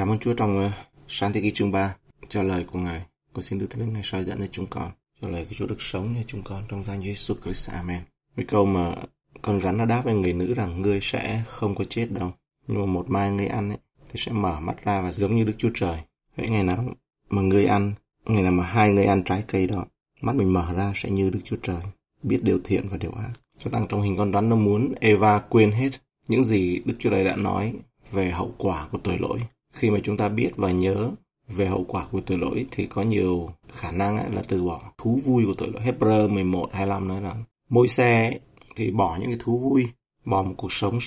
Cảm ơn Chúa trong uh, sáng thế ký chương 3 cho lời của Ngài. Con xin được Thánh Linh Ngài soi dẫn cho chúng con, cho lời của Chúa được sống cho chúng con trong danh Jesus Christ. Amen. Với câu mà con rắn đã đáp với người nữ rằng ngươi sẽ không có chết đâu. Nhưng mà một mai ngươi ăn ấy, thì sẽ mở mắt ra và giống như Đức Chúa Trời. hãy ngày nào mà ngươi ăn, ngày nào mà hai ngươi ăn trái cây đó, mắt mình mở ra sẽ như Đức Chúa Trời, biết điều thiện và điều ác. Sẽ tăng trong hình con rắn nó muốn Eva quên hết những gì Đức Chúa Trời đã nói về hậu quả của tội lỗi. Khi mà chúng ta biết và nhớ về hậu quả của tội lỗi thì có nhiều khả năng là từ bỏ thú vui của tội lỗi. Hebrew 11, 25 nói rằng môi xe thì bỏ những cái thú vui, bỏ một cuộc sống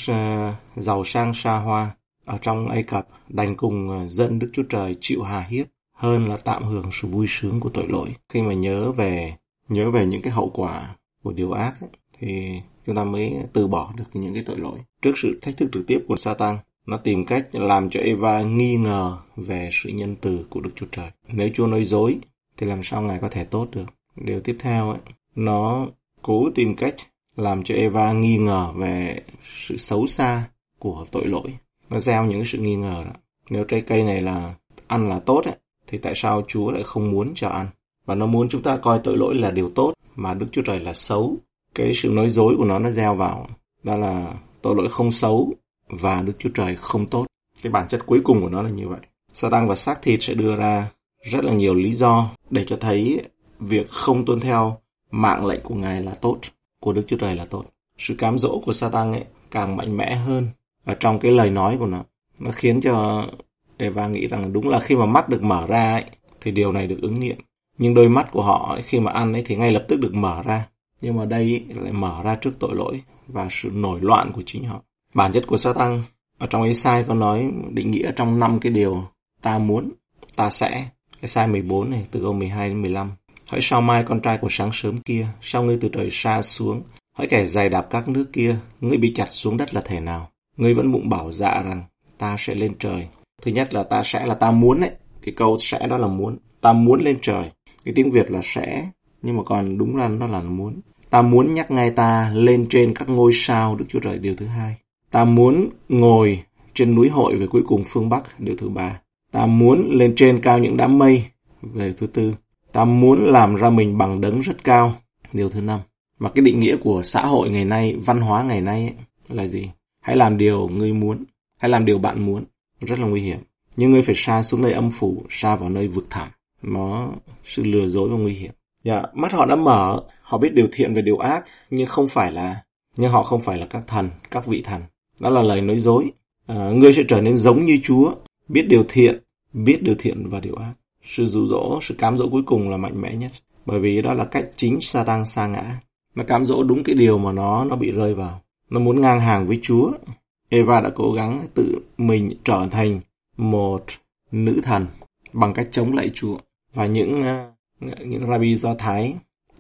giàu sang xa hoa ở trong Ai Cập đành cùng ờ, dân Đức Chúa Trời chịu hà hiếp hơn là tạm hưởng sự vui sướng của tội lỗi. Khi mà nhớ về nhớ về những cái hậu quả của điều ác ấy, thì chúng ta mới từ bỏ được những cái tội lỗi. Trước sự thách thức trực tiếp của Satan, nó tìm cách làm cho Eva nghi ngờ về sự nhân từ của Đức Chúa Trời. Nếu Chúa nói dối, thì làm sao Ngài có thể tốt được? Điều tiếp theo, ấy, nó cố tìm cách làm cho Eva nghi ngờ về sự xấu xa của tội lỗi. Nó gieo những sự nghi ngờ đó. Nếu trái cây này là ăn là tốt, ấy, thì tại sao Chúa lại không muốn cho ăn? Và nó muốn chúng ta coi tội lỗi là điều tốt, mà Đức Chúa Trời là xấu. Cái sự nói dối của nó nó gieo vào. Đó là tội lỗi không xấu, và Đức Chúa Trời không tốt. Cái bản chất cuối cùng của nó là như vậy. Satan và xác thịt sẽ đưa ra rất là nhiều lý do để cho thấy việc không tuân theo mạng lệnh của Ngài là tốt, của Đức Chúa Trời là tốt. Sự cám dỗ của Satan ấy càng mạnh mẽ hơn ở trong cái lời nói của nó. Nó khiến cho Eva nghĩ rằng đúng là khi mà mắt được mở ra ấy, thì điều này được ứng nghiệm. Nhưng đôi mắt của họ ấy, khi mà ăn ấy thì ngay lập tức được mở ra. Nhưng mà đây lại mở ra trước tội lỗi và sự nổi loạn của chính họ. Bản chất của Satan ở trong Esai có nói định nghĩa trong năm cái điều ta muốn, ta sẽ. Esai 14 này, từ câu 12 đến 15. Hỡi sao mai con trai của sáng sớm kia, sao ngươi từ trời xa xuống, hỡi kẻ dài đạp các nước kia, ngươi bị chặt xuống đất là thể nào? Ngươi vẫn bụng bảo dạ rằng ta sẽ lên trời. Thứ nhất là ta sẽ là ta muốn đấy. Cái câu sẽ đó là muốn. Ta muốn lên trời. Cái tiếng Việt là sẽ, nhưng mà còn đúng là nó là muốn. Ta muốn nhắc ngay ta lên trên các ngôi sao Đức Chúa Trời điều thứ hai. Ta muốn ngồi trên núi hội về cuối cùng phương Bắc, điều thứ ba. Ta muốn lên trên cao những đám mây, về thứ tư. Ta muốn làm ra mình bằng đấng rất cao, điều thứ năm. Và cái định nghĩa của xã hội ngày nay, văn hóa ngày nay ấy, là gì? Hãy làm điều ngươi muốn, hãy làm điều bạn muốn. Rất là nguy hiểm. Nhưng ngươi phải xa xuống nơi âm phủ, xa vào nơi vực thẳm. Nó sự lừa dối và nguy hiểm. Dạ, mắt họ đã mở, họ biết điều thiện và điều ác, nhưng không phải là nhưng họ không phải là các thần, các vị thần. Đó là lời nói dối. À, ngươi sẽ trở nên giống như Chúa, biết điều thiện, biết điều thiện và điều ác. Sự dụ dỗ, sự cám dỗ cuối cùng là mạnh mẽ nhất. Bởi vì đó là cách chính Satan sa ngã. Nó cám dỗ đúng cái điều mà nó nó bị rơi vào. Nó muốn ngang hàng với Chúa. Eva đã cố gắng tự mình trở thành một nữ thần bằng cách chống lại Chúa. Và những à, những rabbi do Thái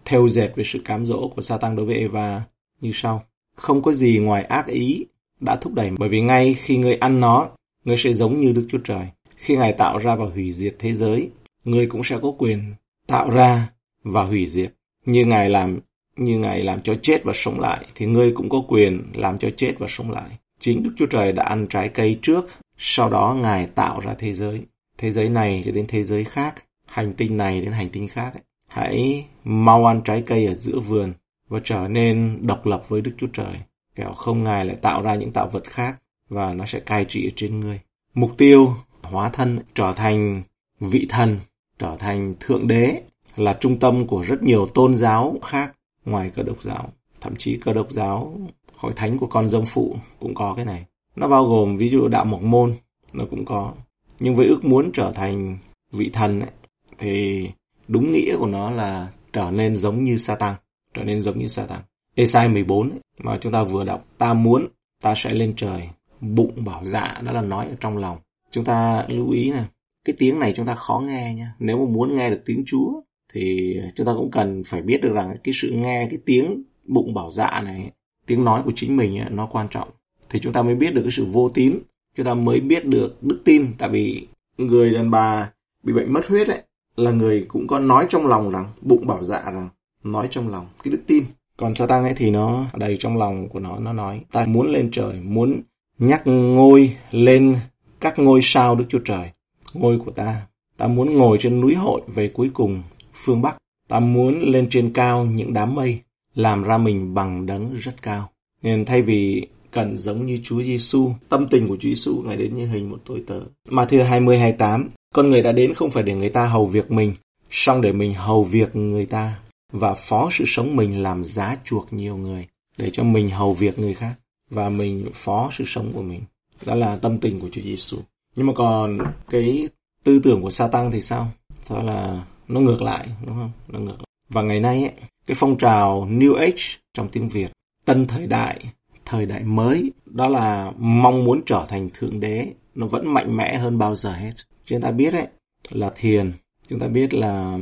theo dệt về sự cám dỗ của Satan đối với Eva như sau. Không có gì ngoài ác ý đã thúc đẩy bởi vì ngay khi ngươi ăn nó, ngươi sẽ giống như Đức Chúa Trời. Khi Ngài tạo ra và hủy diệt thế giới, ngươi cũng sẽ có quyền tạo ra và hủy diệt. Như Ngài làm như Ngài làm cho chết và sống lại, thì ngươi cũng có quyền làm cho chết và sống lại. Chính Đức Chúa Trời đã ăn trái cây trước, sau đó Ngài tạo ra thế giới. Thế giới này cho đến thế giới khác, hành tinh này đến hành tinh khác. Hãy mau ăn trái cây ở giữa vườn và trở nên độc lập với Đức Chúa Trời. Kẻo không Ngài lại tạo ra những tạo vật khác và nó sẽ cai trị ở trên ngươi. Mục tiêu hóa thân trở thành vị thần, trở thành thượng đế là trung tâm của rất nhiều tôn giáo khác ngoài cơ đốc giáo. Thậm chí cơ đốc giáo, hội thánh của con dông phụ cũng có cái này. Nó bao gồm ví dụ đạo mộc môn, nó cũng có. Nhưng với ước muốn trở thành vị thần ấy, thì đúng nghĩa của nó là trở nên giống như sa tăng trở nên giống như sa tăng Esai 14 ấy, mà chúng ta vừa đọc, ta muốn, ta sẽ lên trời, bụng bảo dạ, đó là nói ở trong lòng. Chúng ta lưu ý này, cái tiếng này chúng ta khó nghe nha. Nếu mà muốn nghe được tiếng Chúa, thì chúng ta cũng cần phải biết được rằng cái sự nghe cái tiếng bụng bảo dạ này, tiếng nói của chính mình ấy, nó quan trọng. Thì chúng ta mới biết được cái sự vô tín, chúng ta mới biết được đức tin. Tại vì người đàn bà bị bệnh mất huyết ấy, là người cũng có nói trong lòng rằng, bụng bảo dạ rằng, nói trong lòng, cái đức tin. Còn Satan ấy thì nó đầy trong lòng của nó, nó nói, ta muốn lên trời, muốn nhắc ngôi lên các ngôi sao Đức Chúa Trời, ngôi của ta. Ta muốn ngồi trên núi hội về cuối cùng phương Bắc. Ta muốn lên trên cao những đám mây, làm ra mình bằng đấng rất cao. Nên thay vì cần giống như Chúa Giêsu, tâm tình của Chúa Giêsu ngài đến như hình một tôi tớ. Matthew 20 28, con người đã đến không phải để người ta hầu việc mình, song để mình hầu việc người ta và phó sự sống mình làm giá chuộc nhiều người để cho mình hầu việc người khác và mình phó sự sống của mình. Đó là tâm tình của Chúa Giêsu. Nhưng mà còn cái tư tưởng của Satan thì sao? Đó là nó ngược lại, đúng không? Nó ngược lại. Và ngày nay ấy, cái phong trào New Age trong tiếng Việt, tân thời đại, thời đại mới, đó là mong muốn trở thành thượng đế, nó vẫn mạnh mẽ hơn bao giờ hết. Chúng ta biết ấy, là thiền, chúng ta biết là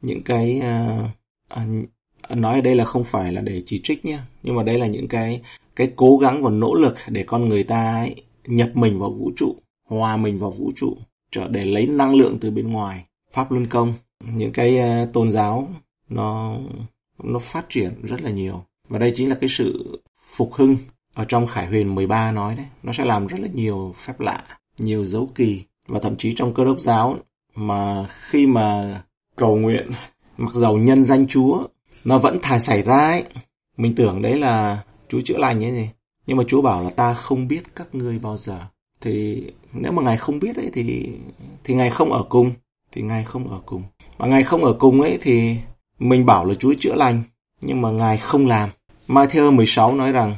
những cái uh, À, nói ở đây là không phải là để chỉ trích nhé, nhưng mà đây là những cái cái cố gắng và nỗ lực để con người ta ấy, nhập mình vào vũ trụ, hòa mình vào vũ trụ, trở để lấy năng lượng từ bên ngoài. Pháp luân công, những cái uh, tôn giáo nó nó phát triển rất là nhiều. Và đây chính là cái sự phục hưng ở trong Khải Huyền 13 nói đấy. Nó sẽ làm rất là nhiều phép lạ, nhiều dấu kỳ. Và thậm chí trong cơ đốc giáo mà khi mà cầu nguyện mặc dầu nhân danh Chúa, nó vẫn thải xảy ra ấy. Mình tưởng đấy là Chúa chữa lành ấy gì. Nhưng mà Chúa bảo là ta không biết các ngươi bao giờ. Thì nếu mà Ngài không biết ấy, thì thì Ngài không ở cùng. Thì Ngài không ở cùng. Mà Ngài không ở cùng ấy, thì mình bảo là Chúa chữa lành. Nhưng mà Ngài không làm. Matthew 16 nói rằng,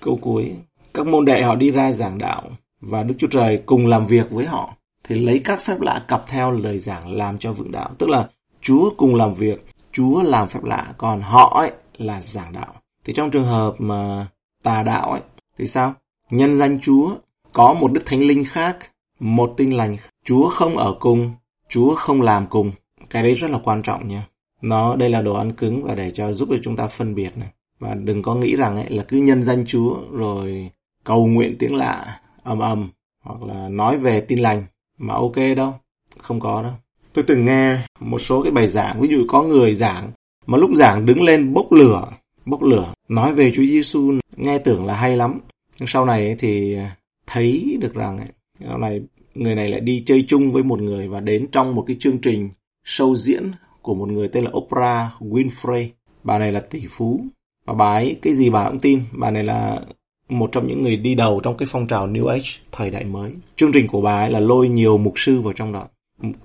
câu cuối, các môn đệ họ đi ra giảng đạo và Đức Chúa Trời cùng làm việc với họ, thì lấy các phép lạ cặp theo lời giảng làm cho vững đạo. Tức là Chúa cùng làm việc, Chúa làm phép lạ, còn họ ấy là giảng đạo. Thì trong trường hợp mà tà đạo ấy thì sao? Nhân danh Chúa có một đức thánh linh khác, một tinh lành. Chúa không ở cùng, Chúa không làm cùng. Cái đấy rất là quan trọng nha. Nó đây là đồ ăn cứng và để cho giúp cho chúng ta phân biệt này. Và đừng có nghĩ rằng ấy là cứ nhân danh Chúa rồi cầu nguyện tiếng lạ ầm ầm hoặc là nói về tin lành mà ok đâu, không có đâu. Tôi từng nghe một số cái bài giảng, ví dụ có người giảng mà lúc giảng đứng lên bốc lửa, bốc lửa, nói về Chúa Giêsu nghe tưởng là hay lắm. Nhưng sau này thì thấy được rằng sau này người này lại đi chơi chung với một người và đến trong một cái chương trình show diễn của một người tên là Oprah Winfrey. Bà này là tỷ phú và bà ấy cái gì bà cũng tin. Bà này là một trong những người đi đầu trong cái phong trào New Age thời đại mới. Chương trình của bà ấy là lôi nhiều mục sư vào trong đó.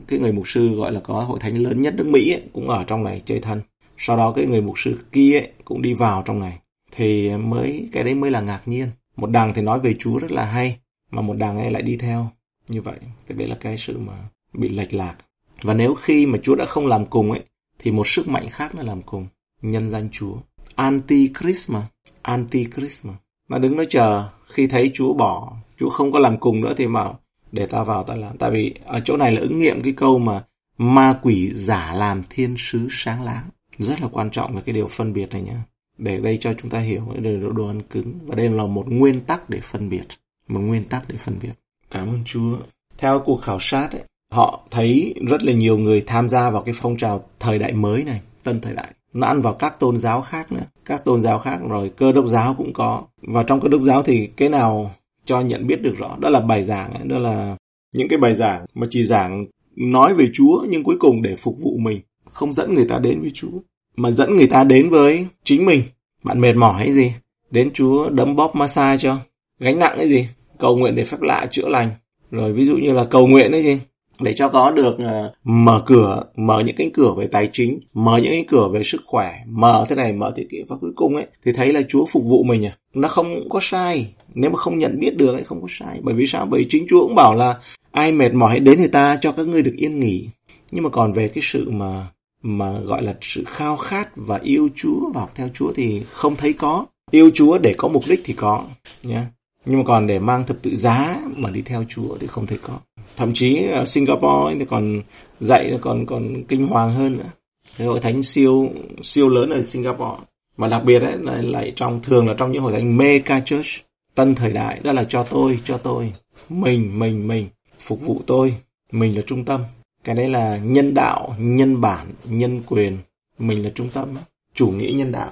Cái người mục sư gọi là có hội thánh lớn nhất nước Mỹ ấy, cũng ở trong này chơi thân. Sau đó cái người mục sư kia ấy, cũng đi vào trong này. Thì mới cái đấy mới là ngạc nhiên. Một đằng thì nói về Chúa rất là hay, mà một đằng ấy lại đi theo như vậy. Thì đấy là cái sự mà bị lệch lạc. Và nếu khi mà Chúa đã không làm cùng ấy, thì một sức mạnh khác nó làm cùng. Nhân danh Chúa. Antichrist mà. Antichrist mà. Mà đứng nói chờ, khi thấy Chúa bỏ, Chúa không có làm cùng nữa thì mà để ta vào ta làm. Tại vì ở chỗ này là ứng nghiệm cái câu mà ma quỷ giả làm thiên sứ sáng láng. Rất là quan trọng về cái điều phân biệt này nhé. Để đây cho chúng ta hiểu cái điều đồ ăn cứng. Và đây là một nguyên tắc để phân biệt. Một nguyên tắc để phân biệt. Cảm ơn Chúa. Theo cuộc khảo sát ấy, họ thấy rất là nhiều người tham gia vào cái phong trào thời đại mới này, tân thời đại. Nó ăn vào các tôn giáo khác nữa, các tôn giáo khác rồi cơ đốc giáo cũng có. Và trong cơ đốc giáo thì cái nào cho nhận biết được rõ, đó là bài giảng, đó là những cái bài giảng mà chỉ giảng nói về Chúa nhưng cuối cùng để phục vụ mình, không dẫn người ta đến với Chúa, mà dẫn người ta đến với chính mình. Bạn mệt mỏi hay gì? Đến Chúa đấm bóp massage cho. Gánh nặng cái gì? Cầu nguyện để phép lạ chữa lành. Rồi ví dụ như là cầu nguyện ấy gì? Để cho có được uh, mở cửa mở những cánh cửa về tài chính mở những cánh cửa về sức khỏe mở thế này mở thế kia. Và cuối cùng ấy thì thấy là chúa phục vụ mình à. Nó không có sai. Nếu mà không nhận biết được ấy không có sai. Bởi vì sao? Bởi chính chúa cũng bảo là ai mệt mỏi hãy đến thì ta cho các ngươi được yên nghỉ. Nhưng mà còn về cái sự mà mà gọi là sự khao khát và yêu chúa và học theo chúa thì không thấy có. Yêu chúa để có mục đích thì có nhé nhưng mà còn để mang thập tự giá mà đi theo chúa thì không thấy có thậm chí ở Singapore thì còn dạy còn còn kinh hoàng hơn nữa. Cái hội thánh siêu siêu lớn ở Singapore. Mà đặc biệt ấy là lại trong thường là trong những hội thánh mega church tân thời đại. Đó là cho tôi cho tôi. Mình mình mình. Phục vụ tôi. Mình là trung tâm. Cái đấy là nhân đạo nhân bản nhân quyền. Mình là trung tâm chủ nghĩa nhân đạo.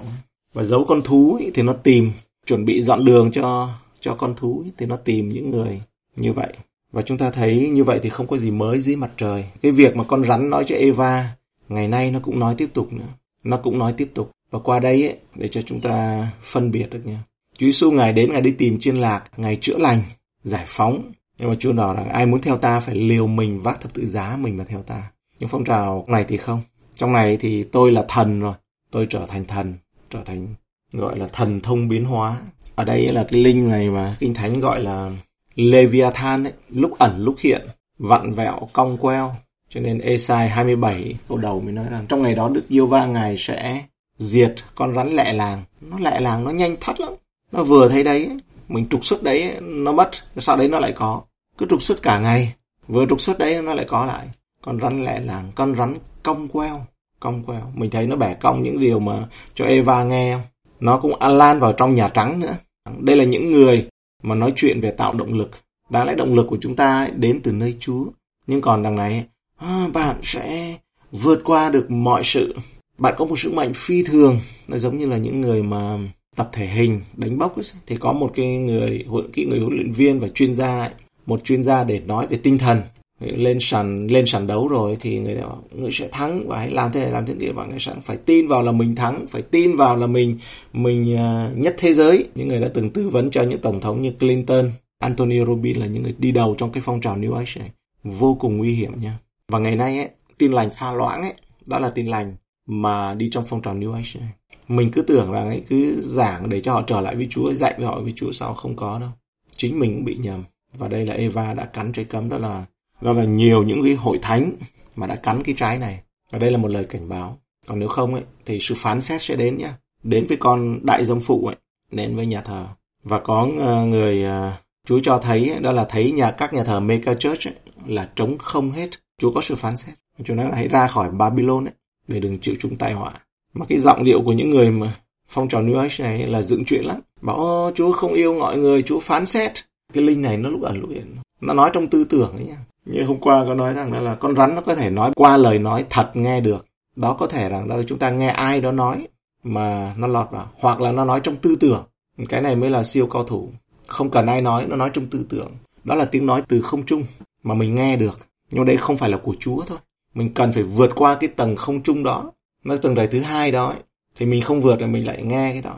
Và giấu con thú ấy, thì nó tìm chuẩn bị dọn đường cho cho con thú ấy, thì nó tìm những người như vậy. Và chúng ta thấy như vậy thì không có gì mới dưới mặt trời. Cái việc mà con rắn nói cho Eva, ngày nay nó cũng nói tiếp tục nữa. Nó cũng nói tiếp tục. Và qua đây ấy, để cho chúng ta phân biệt được nha. Chúa Giêsu Ngài đến, Ngài đi tìm chiên lạc, Ngài chữa lành, giải phóng. Nhưng mà Chúa nói rằng ai muốn theo ta phải liều mình vác thập tự giá mình mà theo ta. Nhưng phong trào này thì không. Trong này thì tôi là thần rồi. Tôi trở thành thần, trở thành gọi là thần thông biến hóa. Ở đây là cái linh này mà Kinh Thánh gọi là Leviathan ấy, lúc ẩn lúc hiện, vặn vẹo, cong queo. Cho nên Esai 27 câu đầu mới nói rằng trong ngày đó Đức Yêu Va Ngài sẽ diệt con rắn lẹ làng. Nó lẹ làng, nó nhanh thoát lắm. Nó vừa thấy đấy, mình trục xuất đấy, nó mất, sau đấy nó lại có. Cứ trục xuất cả ngày, vừa trục xuất đấy nó lại có lại. Con rắn lẹ làng, con rắn cong queo, cong queo. Mình thấy nó bẻ cong những điều mà cho Eva nghe? Nó cũng lan vào trong Nhà Trắng nữa. Đây là những người mà nói chuyện về tạo động lực. Đáng lẽ động lực của chúng ta đến từ nơi Chúa. Nhưng còn đằng này, à, bạn sẽ vượt qua được mọi sự. Bạn có một sức mạnh phi thường. Nó giống như là những người mà tập thể hình, đánh bốc ấy, thì có một cái người huấn cái người huấn luyện viên và chuyên gia ấy, một chuyên gia để nói về tinh thần lên sàn lên sàn đấu rồi thì người đó người sẽ thắng. Và hãy làm thế này làm thế kia. Và người sẽ phải tin vào là mình thắng phải tin vào là mình mình uh, nhất thế giới. Những người đã từng tư vấn cho những tổng thống như Clinton Anthony Robbins là những người đi đầu trong cái phong trào New Age này. Vô cùng nguy hiểm nha. Và ngày nay ấy, tin lành pha loãng ấy đó là tin lành mà đi trong phong trào New Age này. Mình cứ tưởng rằng ấy cứ giảng để cho họ trở lại với Chúa dạy với họ với Chúa sao không có đâu. Chính mình cũng bị nhầm. Và đây là Eva đã cắn trái cấm đó là do là nhiều những cái hội thánh mà đã cắn cái trái này. Và đây là một lời cảnh báo. Còn nếu không ấy thì sự phán xét sẽ đến nhá. Đến với con đại dông phụ ấy đến với nhà thờ. Và có ờ, người uh, Chúa cho thấy đó là thấy nhà các nhà thờ mega church ấy, là trống không hết. Chúa có sự phán xét. Chúa nói là hãy ra khỏi Babylon ấy để đừng chịu chúng tai họa. Mà cái giọng điệu của những người mà phong trào New Age này là dựng chuyện lắm. Bảo Chúa không yêu mọi người Chúa phán xét. Cái linh này nó lúc ẩn lúc hiện. Nó nói trong tư tưởng ấy nha như hôm qua có nói rằng là con rắn nó có thể nói qua lời nói thật nghe được. Đó có thể rằng là chúng ta nghe ai đó nói mà nó lọt vào hoặc là nó nói trong tư tưởng. Cái này mới là siêu cao thủ. Không cần ai nói nó nói trong tư tưởng. Đó là tiếng nói từ không trung mà mình nghe được. Nhưng đây không phải là của chúa thôi. Mình cần phải vượt qua cái tầng không trung đó. Nó tầng đời thứ hai đó ấy. thì mình không vượt thì mình lại nghe cái đó.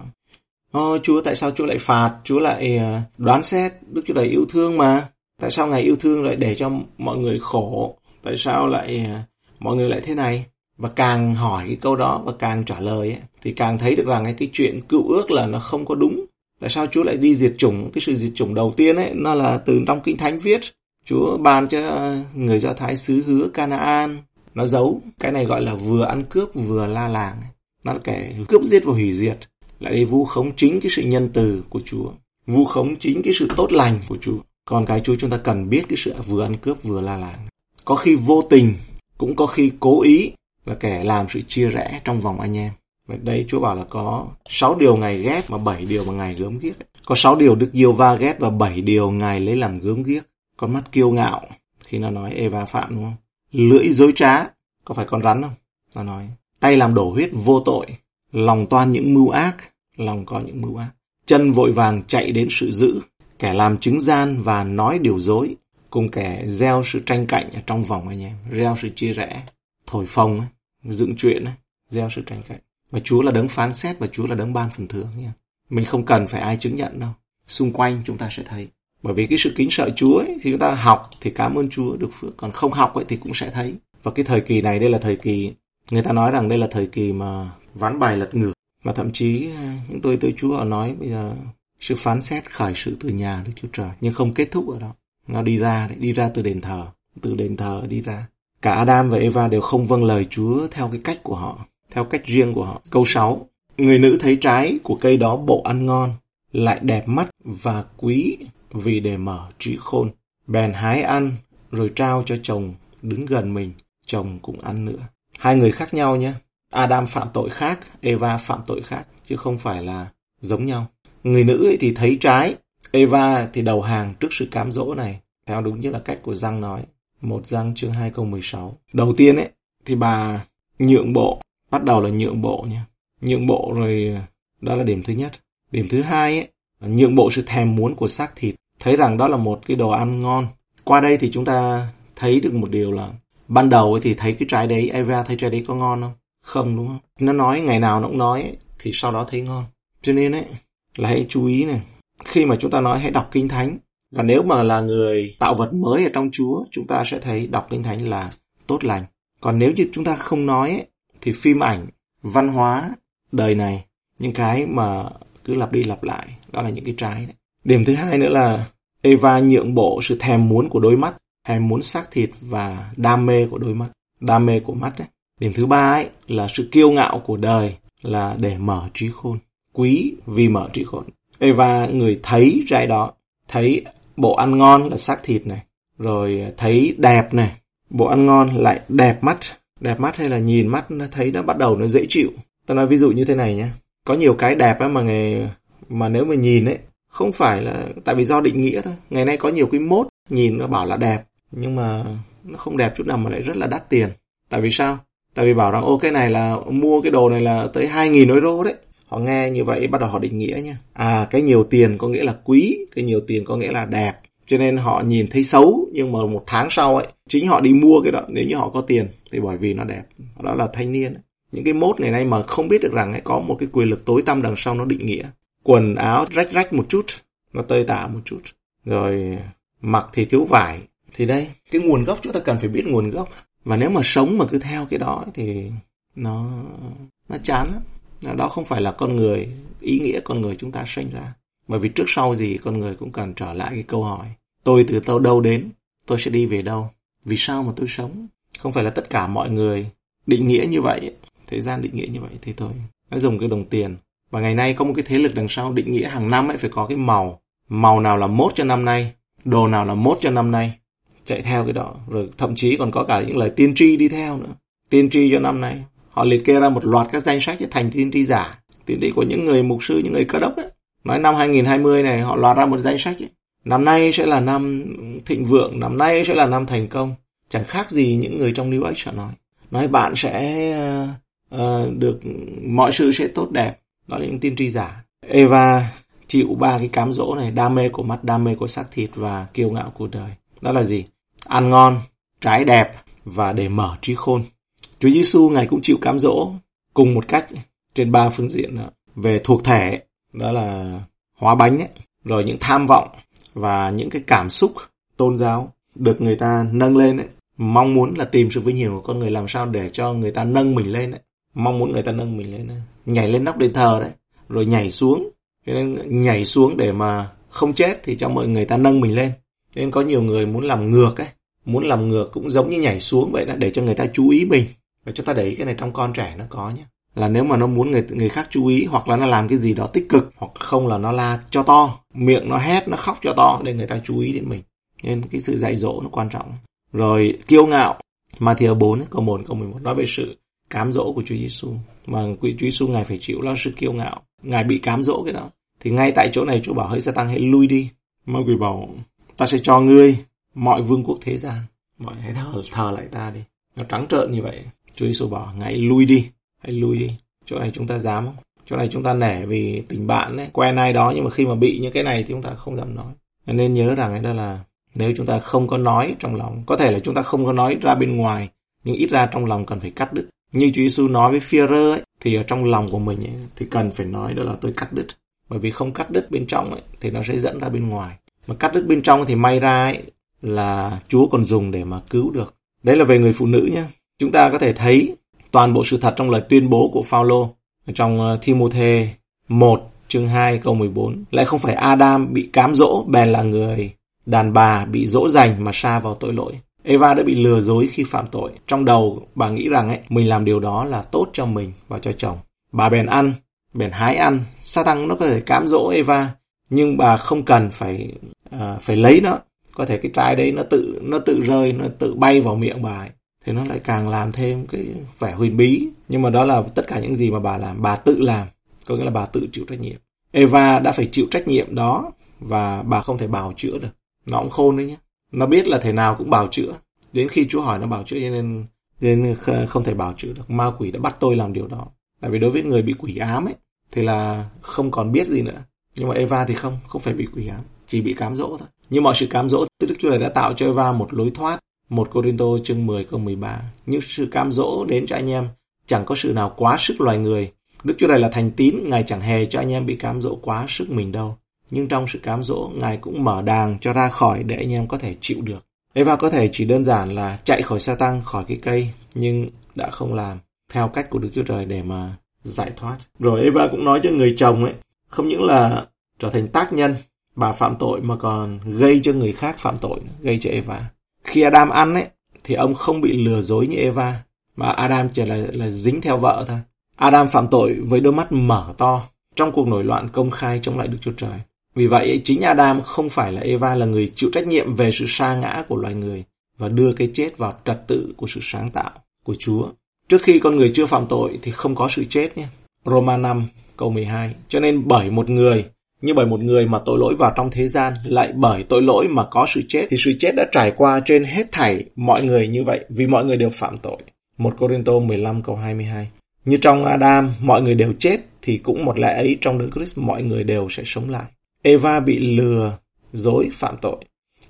Ô, Chúa tại sao Chúa lại phạt, Chúa lại ờ, đoán xét, Đức Chúa đầy yêu thương mà. Tại sao Ngài yêu thương lại để cho mọi người khổ? Tại sao lại à, mọi người lại thế này? Và càng hỏi cái câu đó và càng trả lời ấy, thì càng thấy được rằng cái chuyện cựu ước là nó không có đúng. Tại sao Chúa lại đi diệt chủng? Cái sự diệt chủng đầu tiên ấy nó là từ trong Kinh Thánh viết. Chúa ban cho à, người Do Thái xứ hứa Canaan. Nó giấu. Cái này gọi là vừa ăn cướp vừa la làng. Nó là kẻ cướp giết và hủy diệt. Lại đi vu khống chính cái sự nhân từ của Chúa. Vu khống chính cái sự tốt lành của Chúa. Còn cái Chúa chúng ta cần biết cái sự vừa ăn cướp vừa la làng. Có khi vô tình, cũng có khi cố ý là kẻ làm sự chia rẽ trong vòng anh em. Vậy đây Chúa bảo là có 6 điều Ngài ghét và 7 điều mà Ngài gớm ghiếc. Có 6 điều Đức Diêu Va ghét và 7 điều Ngài lấy làm gớm ghiếc. Con mắt kiêu ngạo, khi nó nói Eva phạm đúng không? Lưỡi dối trá, có phải con rắn không? Nó nói, tay làm đổ huyết vô tội, lòng toan những mưu ác, lòng có những mưu ác. Chân vội vàng chạy đến sự dữ, kẻ làm chứng gian và nói điều dối, cùng kẻ gieo sự tranh cạnh ở trong vòng anh em, gieo sự chia rẽ, thổi phồng, dựng chuyện, gieo sự tranh cạnh. Và Chúa là đấng phán xét và Chúa là đấng ban phần thưởng nha. Mình không cần phải ai chứng nhận đâu. Xung quanh chúng ta sẽ thấy. Bởi vì cái sự kính sợ Chúa ấy, thì chúng ta học thì cảm ơn Chúa được phước. Còn không học ấy, thì cũng sẽ thấy. Và cái thời kỳ này đây là thời kỳ, người ta nói rằng đây là thời kỳ mà ván bài lật ngược. Và thậm chí à, những tôi tới Chúa họ nói bây giờ sự phán xét khởi sự từ nhà Đức Chúa Trời, nhưng không kết thúc ở đó. Nó đi ra, đấy, đi ra từ đền thờ, từ đền thờ đi ra. Cả Adam và Eva đều không vâng lời Chúa theo cái cách của họ, theo cách riêng của họ. Câu 6. Người nữ thấy trái của cây đó bộ ăn ngon, lại đẹp mắt và quý vì để mở trí khôn. Bèn hái ăn, rồi trao cho chồng đứng gần mình, chồng cũng ăn nữa. Hai người khác nhau nhé. Adam phạm tội khác, Eva phạm tội khác, chứ không phải là giống nhau. Người nữ ấy thì thấy trái, Eva thì đầu hàng trước sự cám dỗ này, theo đúng như là cách của Giăng nói. Một Giăng chương 2016. Đầu tiên ấy, thì bà nhượng bộ, bắt đầu là nhượng bộ nha. Nhượng bộ rồi, đó là điểm thứ nhất. Điểm thứ hai ấy, nhượng bộ sự thèm muốn của xác thịt. Thấy rằng đó là một cái đồ ăn ngon, qua đây thì chúng ta thấy được một điều là ban đầu thì thấy cái trái đấy Eva thấy trái đấy có ngon không không đúng không nó nói ngày nào nó cũng nói ấy, thì sau đó thấy ngon cho nên ấy là hãy chú ý này khi mà chúng ta nói hãy đọc kinh thánh và nếu mà là người tạo vật mới ở trong Chúa chúng ta sẽ thấy đọc kinh thánh là tốt lành. Còn nếu như chúng ta không nói ấy, thì phim ảnh văn hóa đời này những cái mà cứ lặp đi lặp lại đó là những cái trái đấy. điểm thứ hai nữa là Eva nhượng bộ sự thèm muốn của đôi mắt thèm muốn xác thịt và đam mê của đôi mắt đam mê của mắt đấy điểm thứ ba ấy là sự kiêu ngạo của đời là để mở trí khôn quý vì mở trí khôn. Eva người thấy trai đó, thấy bộ ăn ngon là xác thịt này, rồi thấy đẹp này, bộ ăn ngon lại đẹp mắt. Đẹp mắt hay là nhìn mắt, nó thấy nó bắt đầu nó dễ chịu. Tôi nói ví dụ như thế này nhé có nhiều cái đẹp ấy mà ngày, mà nếu mà nhìn ấy, không phải là, tại vì do định nghĩa thôi. Ngày nay có nhiều cái mốt, nhìn nó bảo là đẹp, nhưng mà nó không đẹp chút nào mà lại rất là đắt tiền. Tại vì sao? Tại vì bảo rằng, ô, cái này là, mua cái đồ này là tới 2.000 euro đấy họ nghe như vậy bắt đầu họ định nghĩa nha. À cái nhiều tiền có nghĩa là quý cái nhiều tiền có nghĩa là đẹp. Cho nên họ nhìn thấy xấu nhưng mà một tháng sau ấy chính họ đi mua cái đó. Nếu như họ có tiền thì bởi vì nó đẹp. Đó là thanh niên. Những cái mốt ngày nay mà không biết được rằng ấy, có một cái quyền lực tối tăm đằng sau nó định nghĩa. Quần áo rách rách một chút nó tơi tả một chút. Rồi mặc thì thiếu vải. Thì đây cái nguồn gốc chúng ta cần phải biết nguồn gốc. Và nếu mà sống mà cứ theo cái đó thì nó nó chán lắm đó không phải là con người, ý nghĩa con người chúng ta sinh ra. Bởi vì trước sau gì con người cũng cần trở lại cái câu hỏi, tôi từ đâu đâu đến? Tôi sẽ đi về đâu? Vì sao mà tôi sống? Không phải là tất cả mọi người định nghĩa như vậy, thế gian định nghĩa như vậy thì thôi. Nó dùng cái đồng tiền. Và ngày nay có một cái thế lực đằng sau định nghĩa hàng năm ấy phải có cái màu. Màu nào là mốt cho năm nay? Đồ nào là mốt cho năm nay? Chạy theo cái đó. Rồi thậm chí còn có cả những lời tiên tri đi theo nữa. Tiên tri cho năm nay họ liệt kê ra một loạt các danh sách thành tiên tri giả tiên đi của những người mục sư những người cơ đốc ấy. Nói năm 2020 này họ loạt ra một danh sách ấy. năm nay sẽ là năm thịnh vượng năm nay sẽ là năm thành công. Chẳng khác gì những người trong New Age nói. Nói bạn sẽ uh, uh, được mọi sự sẽ tốt đẹp. Đó là những tiên tri giả. Eva chịu ba cái cám dỗ này đam mê của mắt đam mê của xác thịt và kiêu ngạo của đời. Đó là gì? Ăn ngon trái đẹp và để mở trí khôn. Chúa Giêsu ngài cũng chịu cám dỗ cùng một cách trên ba phương diện đó. về thuộc thể đó là hóa bánh ấy, rồi những tham vọng và những cái cảm xúc tôn giáo được người ta nâng lên ấy. mong muốn là tìm sự vinh hiển của con người làm sao để cho người ta nâng mình lên ấy. mong muốn người ta nâng mình lên ấy. nhảy lên nóc đền thờ đấy rồi nhảy xuống cho nên nhảy xuống để mà không chết thì cho mọi người ta nâng mình lên nên có nhiều người muốn làm ngược ấy muốn làm ngược cũng giống như nhảy xuống vậy đó để cho người ta chú ý mình và chúng ta để ý cái này trong con trẻ nó có nhé. Là nếu mà nó muốn người người khác chú ý hoặc là nó làm cái gì đó tích cực hoặc không là nó la cho to, miệng nó hét, nó khóc cho to để người ta chú ý đến mình. Nên cái sự dạy dỗ nó quan trọng. Rồi kiêu ngạo mà thì ở 4 câu 1 câu 11 nói về sự cám dỗ của Chúa Giêsu mà Chúa Giêsu ngài phải chịu lo sự kiêu ngạo. Ngài bị cám dỗ cái đó. Thì ngay tại chỗ này Chúa bảo hỡi Satan hãy lui đi. Ma quỷ bảo, ta sẽ cho ngươi mọi vương quốc thế gian. Mọi hãy thờ thờ lại ta đi. Nó trắng trợn như vậy. Chúa Giêsu bảo hãy lui đi hãy lui đi. Chỗ này chúng ta dám không? Chỗ này chúng ta nể vì tình bạn đấy quen ai đó nhưng mà khi mà bị những cái này thì chúng ta không dám nói. Nên nhớ rằng đó là nếu chúng ta không có nói trong lòng có thể là chúng ta không có nói ra bên ngoài nhưng ít ra trong lòng cần phải cắt đứt. Như Chúa Giêsu nói với Führer ấy thì ở trong lòng của mình ấy, thì cần phải nói đó là tôi cắt đứt. Bởi vì không cắt đứt bên trong ấy, thì nó sẽ dẫn ra bên ngoài. Mà cắt đứt bên trong thì may ra ấy, là Chúa còn dùng để mà cứu được. Đấy là về người phụ nữ nhé chúng ta có thể thấy toàn bộ sự thật trong lời tuyên bố của Phaolô trong ờ, Thi Mô Thê 1 chương 2 câu 14 lại không phải Adam bị cám dỗ bèn là người đàn bà bị dỗ dành mà xa vào tội lỗi Eva đã bị lừa dối khi phạm tội. Trong đầu bà nghĩ rằng ấy, mình làm điều đó là tốt cho mình và cho chồng. Bà bèn ăn, bèn hái ăn. Satan nó có thể cám dỗ Eva, nhưng bà không cần phải uh, phải lấy nó. Có thể cái trái đấy nó tự nó tự rơi, nó tự bay vào miệng bà ấy. Thì nó lại càng làm thêm cái vẻ huyền bí. Nhưng mà đó là tất cả những gì mà bà làm, bà tự làm. Có nghĩa là bà tự chịu trách nhiệm. Eva đã phải chịu trách nhiệm đó và bà không thể bào chữa được. Nó cũng khôn đấy nhé. Nó biết là thể nào cũng bào chữa. Đến khi Chúa hỏi nó bào chữa nên nên không thể bào chữa được. Ma quỷ đã bắt tôi làm điều đó. Tại vì đối với người bị quỷ ám ấy thì là không còn biết gì nữa. Nhưng mà Eva thì không, không phải bị quỷ ám, chỉ bị cám dỗ thôi. Nhưng mọi sự cám dỗ Đức Chúa Trời đã tạo cho Eva một lối thoát. Một Corinto chương 10 câu 13. Những sự cám dỗ đến cho anh em chẳng có sự nào quá sức loài người. Đức Chúa Trời là thành tín, Ngài chẳng hề cho anh em bị cám dỗ quá sức mình đâu. Nhưng trong sự cám dỗ, Ngài cũng mở đàng cho ra khỏi để anh em có thể chịu được. Eva có thể chỉ đơn giản là chạy khỏi sa tăng, khỏi cái cây, nhưng đã không làm theo cách của Đức Chúa Trời để mà giải thoát. Rồi Eva cũng nói cho người chồng ấy, không những là trở thành tác nhân bà phạm tội mà còn gây cho người khác phạm tội, gây cho Eva. Khi Adam ăn ấy, thì ông không bị lừa dối như Eva, mà Adam chỉ là, là dính theo vợ thôi. Adam phạm tội với đôi mắt mở to trong cuộc nổi loạn công khai chống lại Đức Chúa Trời. Vì vậy, chính Adam không phải là Eva là người chịu trách nhiệm về sự sa ngã của loài người và đưa cái chết vào trật tự của sự sáng tạo của Chúa. Trước khi con người chưa phạm tội thì không có sự chết nhé. Roma 5 câu 12. Cho nên bởi một người, như bởi một người mà tội lỗi vào trong thế gian, lại bởi tội lỗi mà có sự chết, thì sự chết đã trải qua trên hết thảy mọi người như vậy, vì mọi người đều phạm tội. 1 Corinto 15 câu 22. Như trong Adam, mọi người đều chết, thì cũng một lẽ ấy trong Đức Christ mọi người đều sẽ sống lại. Eva bị lừa, dối, phạm tội.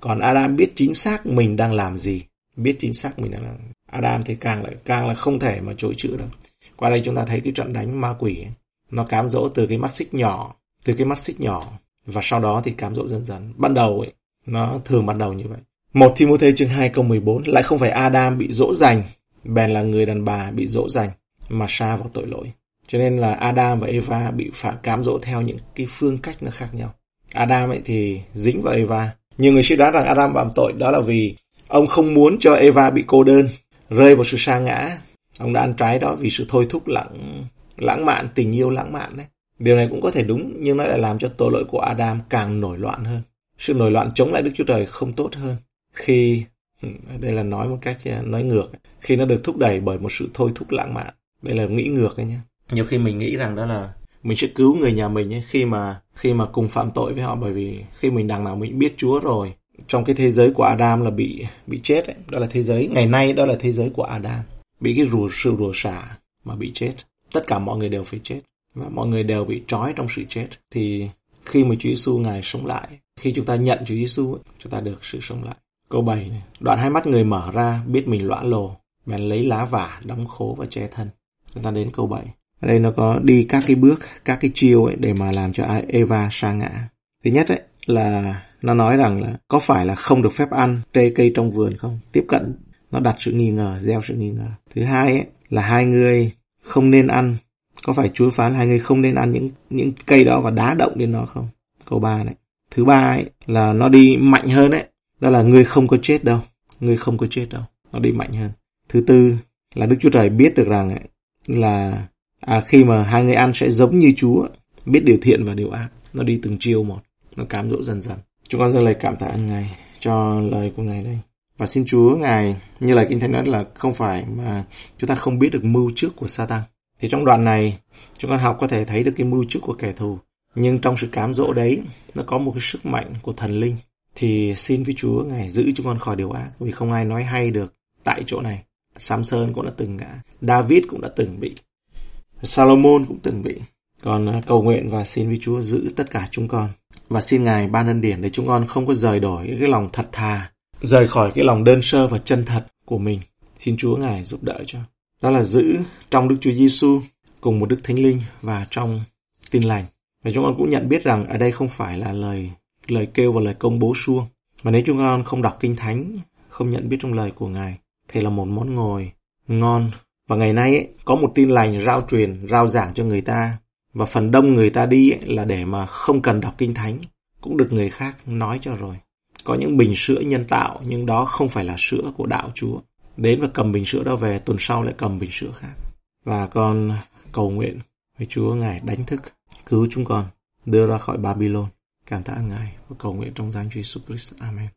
Còn Adam biết chính xác mình đang làm gì. Biết chính xác mình đang làm gì. Adam thì càng lại càng là không thể mà chối chữ đâu. Qua đây chúng ta thấy cái trận đánh ma quỷ ấy. Nó cám dỗ từ cái mắt xích nhỏ, từ cái mắt xích nhỏ và sau đó thì cám dỗ dần dần. Ban đầu ấy, nó thường bắt đầu như vậy. Một Timothée chương 2 câu 14 lại không phải Adam bị dỗ dành, bèn là người đàn bà bị dỗ dành mà xa vào tội lỗi. Cho nên là Adam và Eva bị phá cám dỗ theo những cái phương cách nó khác nhau. Adam ấy thì dính vào Eva. Nhiều người suy đoán rằng Adam phạm tội đó là vì ông không muốn cho Eva bị cô đơn, rơi vào sự sa ngã. Ông đã ăn trái đó vì sự thôi thúc lãng lãng mạn, tình yêu lãng mạn đấy. Điều này cũng có thể đúng, nhưng nó lại làm cho tội lỗi của Adam càng nổi loạn hơn. Sự nổi loạn chống lại Đức Chúa Trời không tốt hơn. Khi, đây là nói một cách à, nói ngược, khi nó được thúc đẩy bởi một sự thôi thúc lãng mạn. Đây là nghĩ ngược đấy nhé. Nhiều khi mình nghĩ rằng đó là mình sẽ cứu người nhà mình ấy, khi mà khi mà cùng phạm tội với họ bởi vì khi mình đằng nào mình biết Chúa rồi trong cái thế giới của Adam là bị bị chết ấy. đó là thế giới ngày nay đó là thế giới của Adam bị cái rùa sự rùa xả mà bị chết tất cả mọi người đều phải chết và mọi người đều bị trói trong sự chết, thì khi mà Chúa Giêsu ngài sống lại, khi chúng ta nhận Chúa Giêsu chúng ta được sự sống lại. Câu 7 này, đoạn hai mắt người mở ra, biết mình lõa lồ, bèn lấy lá vả, đóng khố và che thân. Chúng ta đến câu 7 ở đây nó có đi các cái bước, các cái chiêu ấy để mà làm cho Eva sa ngã. Thứ nhất ấy là nó nói rằng là có phải là không được phép ăn trê cây trong vườn không? Tiếp cận, nó đặt sự nghi ngờ, gieo sự nghi ngờ. Thứ hai ấy là hai người không nên ăn có phải Chúa phán hai người không nên ăn những những cây đó và đá động đến nó không? Câu ba này. Thứ ba ấy là nó đi mạnh hơn đấy. Đó là người không có chết đâu. Người không có chết đâu. Nó đi mạnh hơn. Thứ tư là Đức Chúa Trời biết được rằng ấy, là à, khi mà hai người ăn sẽ giống như Chúa. Biết điều thiện và điều ác. Nó đi từng chiều một. Nó cám dỗ dần dần. Chúng con dâng lời cảm tạ ơn ngài cho lời của ngài đây. Và xin Chúa ngài như lời kinh thánh nói là không phải mà chúng ta không biết được mưu trước của Satan thì trong đoạn này chúng con học có thể thấy được cái mưu trước của kẻ thù nhưng trong sự cám dỗ đấy nó có một cái sức mạnh của thần linh thì xin với Chúa ngài giữ chúng con khỏi điều ác vì không ai nói hay được tại chỗ này Samson cũng đã từng ngã David cũng đã từng bị Salomon cũng từng bị. Còn à, cầu nguyện và xin với Chúa giữ tất cả chúng con. Và xin Ngài ban ân điển để chúng con không có rời đổi cái lòng thật thà, rời khỏi cái lòng đơn sơ và chân thật của mình. Xin Chúa Ngài giúp đỡ cho. Đó là giữ trong Đức Chúa Giêsu cùng một Đức Thánh Linh và trong tin lành. Và chúng con cũng nhận biết rằng ở đây không phải là lời lời kêu và lời công bố suông. Mà nếu chúng con không đọc Kinh Thánh, không nhận biết trong lời của Ngài, thì là một món ngồi ngon và ngày nay ấy, có một tin lành rao truyền, rao giảng cho người ta. Và phần đông người ta đi ấy, là để mà không cần đọc kinh thánh, cũng được người khác nói cho rồi. Có những bình sữa nhân tạo, nhưng đó không phải là sữa của đạo Chúa. Đến và cầm bình sữa đó về, tuần sau lại cầm bình sữa khác. Và con cầu nguyện với Chúa Ngài đánh thức, cứu chúng con, đưa ra khỏi Babylon. Cảm tạ Ngài và cầu nguyện trong danh Chúa Jesus Christ. Amen.